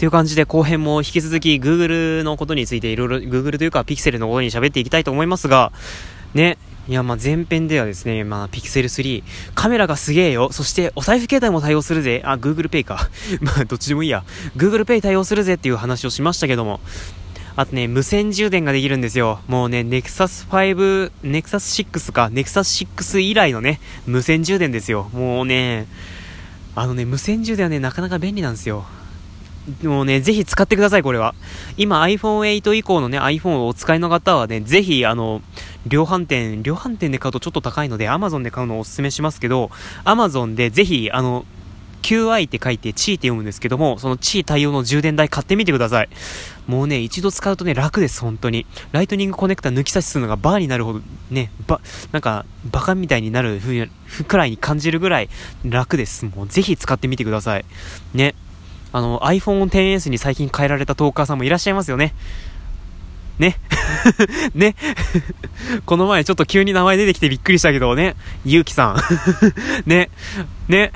という感じで後編も引き続き Google のことについていろいろ Google というか Pixel のことに喋っていきたいと思いますが、ね、いや、ま前編ではですね、まあ Pixel 3、カメラがすげえよ。そしてお財布携帯も対応するぜ。あ、Google Pay か。まあどっちでもいいや。Google Pay 対応するぜっていう話をしましたけども。あとね、無線充電ができるんですよ。もうね、Nexus 5、Nexus 6か、Nexus 6以来のね、無線充電ですよ。もうね、あのね、無線充電はね、なかなか便利なんですよ。もうね、ぜひ使ってください、これは。今 iPhone8 以降のね、iPhone をお使いの方はね、ぜひ、あの、量販店、量販店で買うとちょっと高いので、Amazon で買うのをお勧めしますけど、Amazon でぜひ、あの、QI って書いて、チーって読むんですけども、そのチー対応の充電台買ってみてください。もうね、一度使うとね、楽です、本当に。ライトニングコネクタ抜き差しするのがバーになるほど、ね、ば、なんか、バカみたいになるふうくらいに感じるぐらい楽です。もうぜひ使ってみてください。ね。あの、iPhone XS に最近変えられたトーカーさんもいらっしゃいますよね。ね。ね。この前ちょっと急に名前出てきてびっくりしたけどね。ゆうきさん。ね。ね。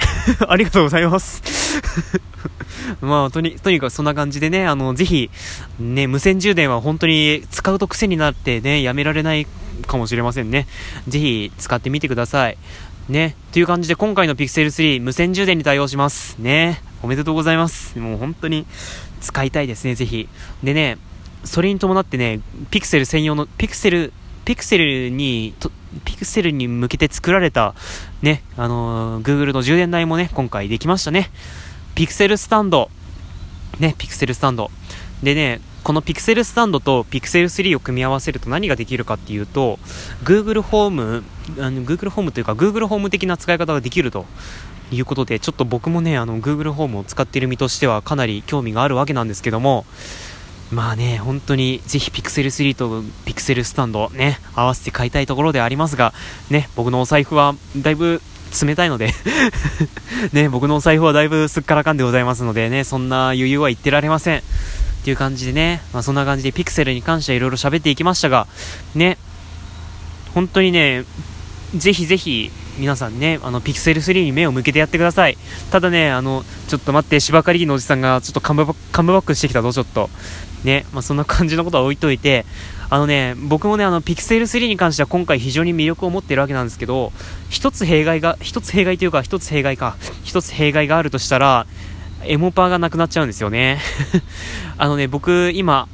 ありがとうございます。まあ、とに、とにかくそんな感じでね、あの、ぜひ、ね、無線充電は本当に使うと癖になってね、やめられないかもしれませんね。ぜひ使ってみてください。ね。という感じで今回の Pixel 3無線充電に対応します。ね。おめでとうございます。もう本当に使いたいですね、ぜひ。でね、それに伴ってね、ピクセル専用の、ピクセル、ピクセルに、ピクセルに向けて作られた、ね、あのー、Google の充電台もね、今回できましたね。ピクセルスタンド。ね、ピクセルスタンド。でね、このピクセルスタンドとピクセル3を組み合わせると何ができるかっていうと、Google ホーム、あの Google ホームというか Google ホーム的な使い方ができるということで、ちょっと僕もね、あの Google ホームを使っている身としてはかなり興味があるわけなんですけども、まあね、本当にぜひ Pixel 3と Pixel スタンドね、合わせて買いたいところでありますが、ね、僕のお財布はだいぶ冷たいので ね、僕のお財布はだいぶすっからかんでございますのでね、そんな余裕は言ってられません。っていう感じでね、まあ、そんな感じで Pixel に関してはいろいろ喋っていきましたが、ね、本当にね、ぜひぜひ皆さんね、あの、ピクセル3に目を向けてやってください。ただね、あの、ちょっと待って、芝刈り機のおじさんがちょっとカムバックしてきたぞ、ちょっと。ね、まあ、そんな感じのことは置いといて、あのね、僕もね、あの、ピクセル3に関しては今回非常に魅力を持ってるわけなんですけど、一つ弊害が、一つ弊害というか、一つ弊害か、一つ弊害があるとしたら、エモパーがなくなっちゃうんですよね。あのね、僕、今、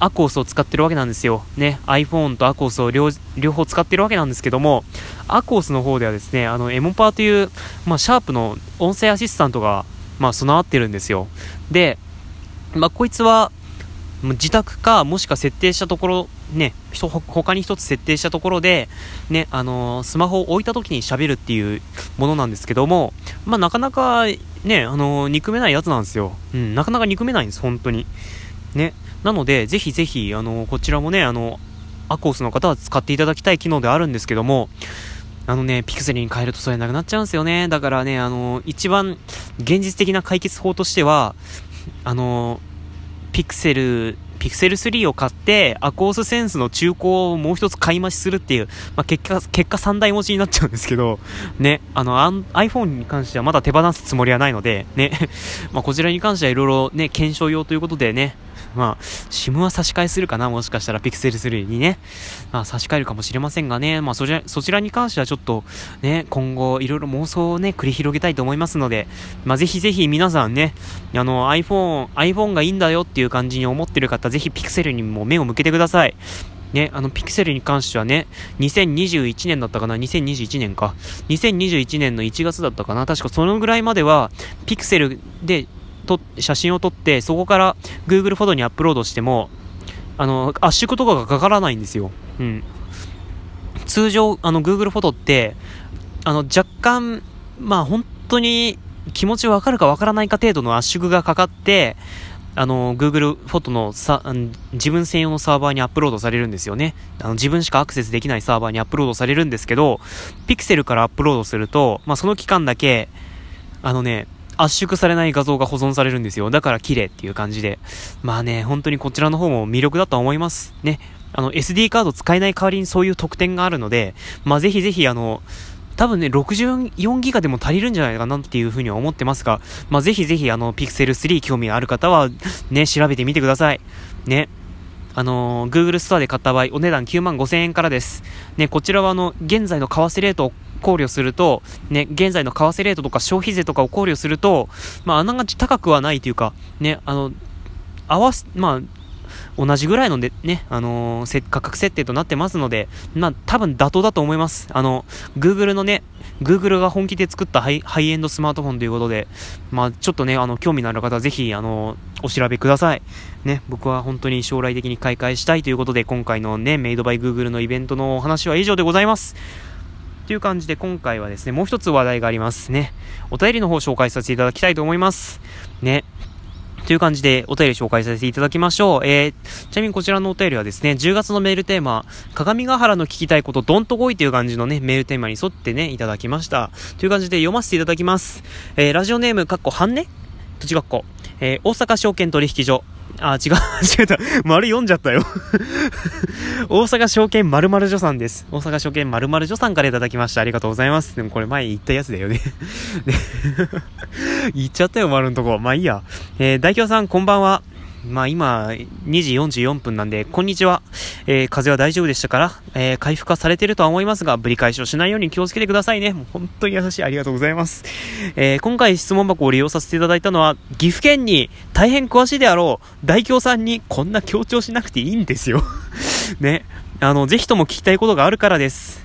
アコースを使ってるわけなんですよ。ね、iPhone とアコースを両方使ってるわけなんですけども、アコースの方ではですね、あの、エモパーという、まあ、シャープの音声アシスタントが、まあ、備わってるんですよ。で、まあ、こいつは、自宅か、もしくは設定したところ、ね、他に一つ設定したところで、ね、あのー、スマホを置いた時に喋るっていうものなんですけども、まあ、なかなか、ね、あのー、憎めないやつなんですよ。うん、なかなか憎めないんです、本当に。ね。なので、ぜひぜひ、あの、こちらもね、あの、アコースの方は使っていただきたい機能であるんですけども、あのね、ピクセルに変えるとそれなくなっちゃうんですよね。だからね、あの、一番現実的な解決法としては、あの、ピクセル、ピクセル3を買って、アコースセンスの中古をもう一つ買い増しするっていう、まあ、結果、結果3台持ちになっちゃうんですけど、ね、あの、iPhone に関してはまだ手放すつもりはないので、ね、まあ、こちらに関してはいろいろね、検証用ということでね、まあ、SIM は差し替えするかなもしかしたら Pixel 3にね。まあ、差し替えるかもしれませんがね。まあ、そちら、そちらに関してはちょっと、ね、今後、いろいろ妄想をね、繰り広げたいと思いますので、まあ、ぜひぜひ皆さんね、あの、iPhone、iPhone がいいんだよっていう感じに思ってる方、ぜひ Pixel にも目を向けてください。ね、あの、ピクセルに関してはね、2021年だったかな ?2021 年か。2021年の1月だったかな？確かそのぐらいまでは、ピクセルでと写真を撮ってそこから Google フォトにアップロードしてもあの圧縮とかがかからないんですよ、うん、通常あの Google フォトってあの若干まあ本当に気持ちわかるかわからないか程度の圧縮がかかってあの、Google フォトのさ、自分専用のサーバーにアップロードされるんですよね。あの、自分しかアクセスできないサーバーにアップロードされるんですけど、Pixel からアップロードすると、まあ、その期間だけ、あのね、圧縮されない画像が保存されるんですよ。だから綺麗っていう感じで。まあね、本当にこちらの方も魅力だと思います。ね。あの、SD カード使えない代わりにそういう特典があるので、まあぜひぜひあの、多分ね、64ギガでも足りるんじゃないかなっていうふうには思ってますが、まあ、ぜひぜひ、あの、ピクセル3興味ある方は、ね、調べてみてください。ね。あのー、Google ストアで買った場合、お値段9万5千円からです。ね、こちらはあの、現在の為替レート考慮すると、ね、現在の為替レートとか消費税とかを考慮すると、まあ、あながち高くはないというか、ね、あの、合わす、まあ、同じぐらいのでね、あのー、価格設定となってますので、まあ、多分妥当だと思います。あの、Google のね、Google が本気で作ったハイハイエンドスマートフォンということで、まあ、ちょっとね、あの、興味のある方はぜひ、あの、お調べください。ね、僕は本当に将来的に開会したいということで、今回のね、メイドバイ Google のイベントのお話は以上でございます。という感じで今回はですね、もう一つ話題がありますね。お便りの方紹介させていただきたいと思います。ね。という感じでお便り紹介させていただきましょう。えー、ちなみにこちらのお便りはですね、10月のメールテーマ、鏡ヶ原の聞きたいこと、どんとこいという感じのね、メールテーマに沿ってね、いただきました。という感じで読ませていただきます。えー、ラジオネーム、かっこ半ね土地学校。えー、大阪証券取引所。あ、違う、違った。丸読んじゃったよ 大阪証券〇〇助さんです。大阪証券〇〇助さんから頂きました。ありがとうございます。でもこれ前言ったやつだよね 言っちゃったよ、丸のとこ。まあいいや。えー、代表さん、こんばんは。まあ今、2時44分なんで、こんにちは。えー、風は大丈夫でしたから、えー、回復化されてるとは思いますが、ぶり返しをしないように気をつけてくださいね。もう本当に優しい。ありがとうございます。えー、今回質問箱を利用させていただいたのは、岐阜県に大変詳しいであろう、大京さんにこんな強調しなくていいんですよ。ね。あの、ぜひとも聞きたいことがあるからです。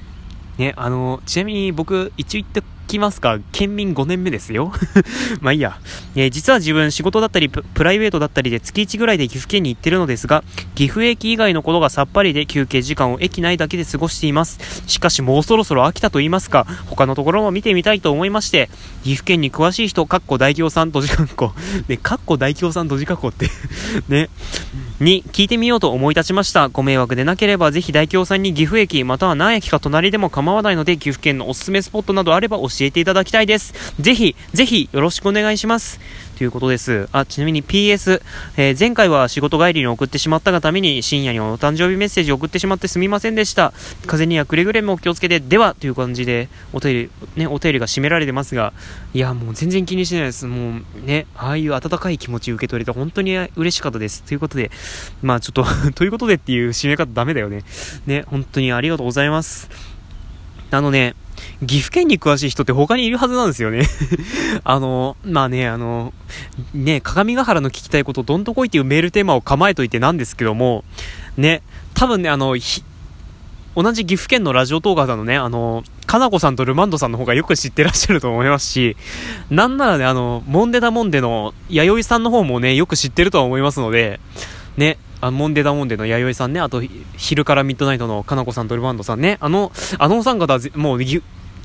ね、あの、ちなみに僕、一応言ってきますか？県民5年目ですよ。まあいいや。えー、実は自分仕事だったりプライベートだったりで月1ぐらいで岐阜県に行ってるのですが、岐阜駅以外のことがさっぱりで休憩時間を駅内だけで過ごしています。しかしもうそろそろ飽きたと言いますか、他のところも見てみたいと思いまして、岐阜県に詳しい人、かっこ大京さん、閉じかっこ。ね、かっこ大京さん、閉じかっこって ね。に聞いてみようと思い立ちました。ご迷惑でなければぜひ大京さんに岐阜駅または何駅か隣でも構わないので岐阜県のおすすめスポットなどあれば教ええていただきたいです。ぜひ、ぜひよろしくお願いします。ということです。あ、ちなみに PS、えー、前回は仕事帰りに送ってしまったがために深夜にお誕生日メッセージを送ってしまってすみませんでした。風にはくれぐれもお気をつけて、ではという感じでお便り、ね、お便りが締められてますが、いや、もう全然気にしてないです。もうね、ああいう温かい気持ち受け取れて本当に嬉しかったです。ということで、まあちょっと ということでっていう締め方ダメだよね。ね、本当にありがとうございます。あのね、岐阜県に詳しい人って他にいるはずなんですよね。あの、まあね、あの、ね、鏡ヶ原の聞きたいことどんとこいっていうメールテーマを構えといてなんですけども、ね、多分ね、あの、同じ岐阜県のラジオトーカーさんのね、あの、かなこさんとルマンドさんの方がよく知ってらっしゃると思いますし、なんならね、あの、モンデダモンデの弥生さんの方もね、よく知ってるとは思いますので、ね、あモンデダモンデの弥生さんね、あと、昼からミッドナイトのかなこさんとルマンドさんね、あの、あのお三方、もう、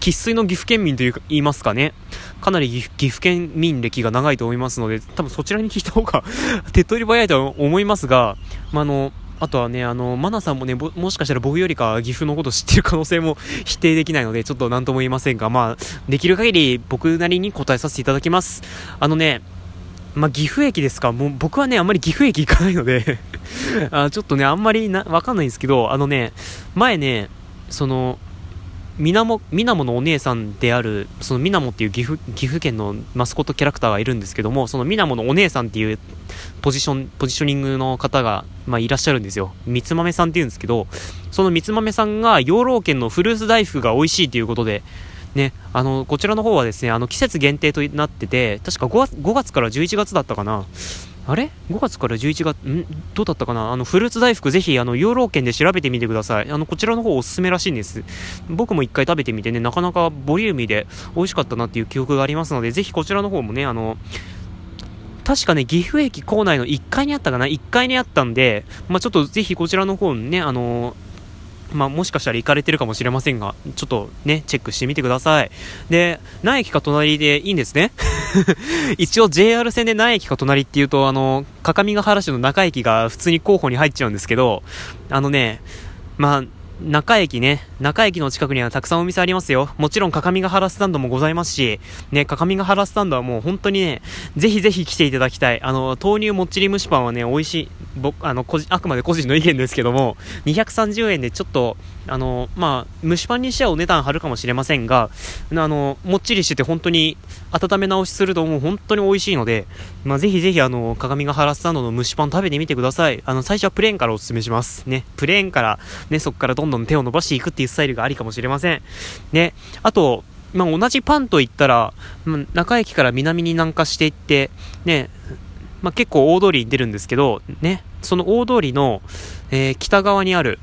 生粋の岐阜県民というか言いますかね。かなり岐阜県民歴が長いと思いますので、多分そちらに聞いた方が手っ取り早いとは思いますが、まあ、あの、あとはね、あの、マナさんもね、もしかしたら僕よりか岐阜のこと知ってる可能性も否定できないので、ちょっと何とも言いませんが、まあ、できる限り僕なりに答えさせていただきます。あのね、まあ、岐阜駅ですかもう僕はね、あんまり岐阜駅行かないのであちょっとね、あんまり、わかんないんですけど、あのね、前ね、その、みなも、みなものお姉さんである、そのみなもっていう岐阜、岐阜県のマスコットキャラクターがいるんですけども、そのみなものお姉さんっていうポジション、ポジショニングの方が、まあ、いらっしゃるんですよ。みつまめさんって言うんですけど、そのみつまめさんが養老県のフルーツ大福が美味しいということで、ね、あの、こちらの方はですね、あの、季節限定となってて、確か5 ,5 月から11月だったかな。あれ ?5 月から11月、ん？どうだったかな？あの、フルーツ大福ぜひ、あの、養老県で調べてみてください。あの、こちらの方おすすめらしいんです。僕も一回食べてみてね、なかなかボリューミーで美味しかったなっていう記憶がありますので、ぜひこちらの方もね、あの、確かね、岐阜駅構内の1階にあったかな ?1 階にあったんで、まあ、ちょっとぜひこちらの方にね、あのまあ、もしかしたら行かれてるかもしれませんが、ちょっとね、チェックしてみてください。で、何駅か隣でいいんですね？一応 JR 線で何駅か隣っていうと、あの、各務原市の中駅が普通に候補に入っちゃうんですけど、あのね、まあ、中駅ね、中駅の近くにはたくさんお店ありますよ。もちろん、各務原スタンドもございますし、ね、各務原スタンドはもう本当にね、ぜひぜひ来ていただきたい。あの、豆乳もっちり蒸しパンはね、美味しい。僕、あの、個人、あくまで個人の意見ですけども、230円でちょっと、あの、まあ、蒸しパンにしてはお値段張るかもしれませんが、あの、もっちりしてて本当に温め直しするともう本当に美味しいので、まあ、ぜひぜひあの、鏡ヶ原スタンドの蒸しパン食べてみてください。あの、最初はプレーンからお勧めします。ね、プレーンから、ね、そこからどんどん手を伸ばしていくっていうスタイルがありかもしれません。ね、あと、まあ、同じパンといったら、まあ、中駅から南に南下していって、ね、まあ、結構大通りに出るんですけど、ね、その大通りの、えー、北側にある、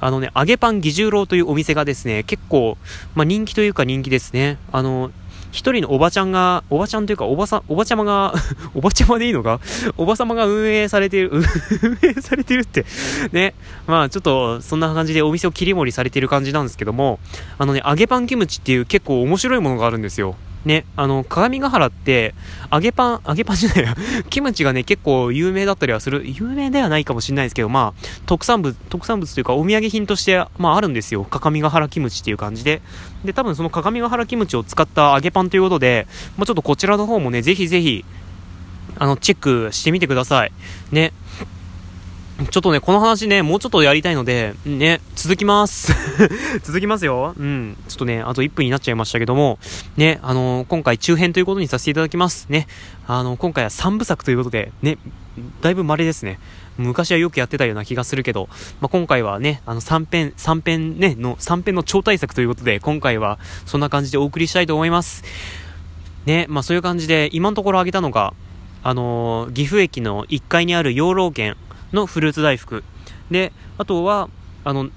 あのね、揚げパン義十郎というお店がですね、結構、まあ、人気というか人気ですね。あの、一人のおばちゃんが、おばちゃんというか、おばさん、おばちゃまが おばちゃまでいいのか？おばさまが運営されている、運営されてるって、ね。まあ、ちょっと、そんな感じでお店を切り盛りされてる感じなんですけども、あのね、揚げパンキムチっていう結構面白いものがあるんですよ。ね、あの、鏡ヶ原って、揚げパン、揚げパンじゃないや、キムチがね、結構有名だったりはする、有名ではないかもしれないですけど、まあ、特産物、特産物というか、お土産品として、まあ、あるんですよ。鏡ヶ原キムチっていう感じで。で、多分その鏡ヶ原キムチを使った揚げパンということで、まあ、ちょっとこちらの方もね、ぜひぜひ、あの、チェックしてみてください。ね。ちょっとね、この話ね、もうちょっとやりたいので、ね、続きます。続きますよ。うん。ちょっとね、あと1分になっちゃいましたけども、ね、あのー、今回中編ということにさせていただきます。ね、あのー、今回は3部作ということで、ね、だいぶ稀ですね。昔はよくやってたような気がするけど、まあ、今回はね、あの3編、3編ね、の、3編の超大作ということで、今回はそんな感じでお送りしたいと思います。ね、まあそういう感じで、今のところ挙げたのが、あのー、岐阜駅の1階にある養老軒、のフルーツ大福。で、あとは、あの、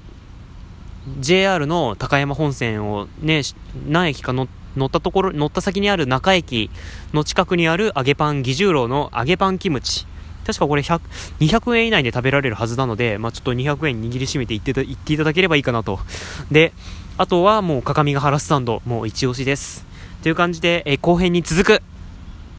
JR の高山本線をね、何駅か乗ったところ、乗った先にある中駅の近くにある揚げパン義十郎の揚げパンキムチ。確かこれ100、200円以内で食べられるはずなので、まあ、ちょっと200円握りしめていって言っていただければいいかなと。で、あとはもう、各務原スタンド、もう一押しです。という感じで、え後編に続く。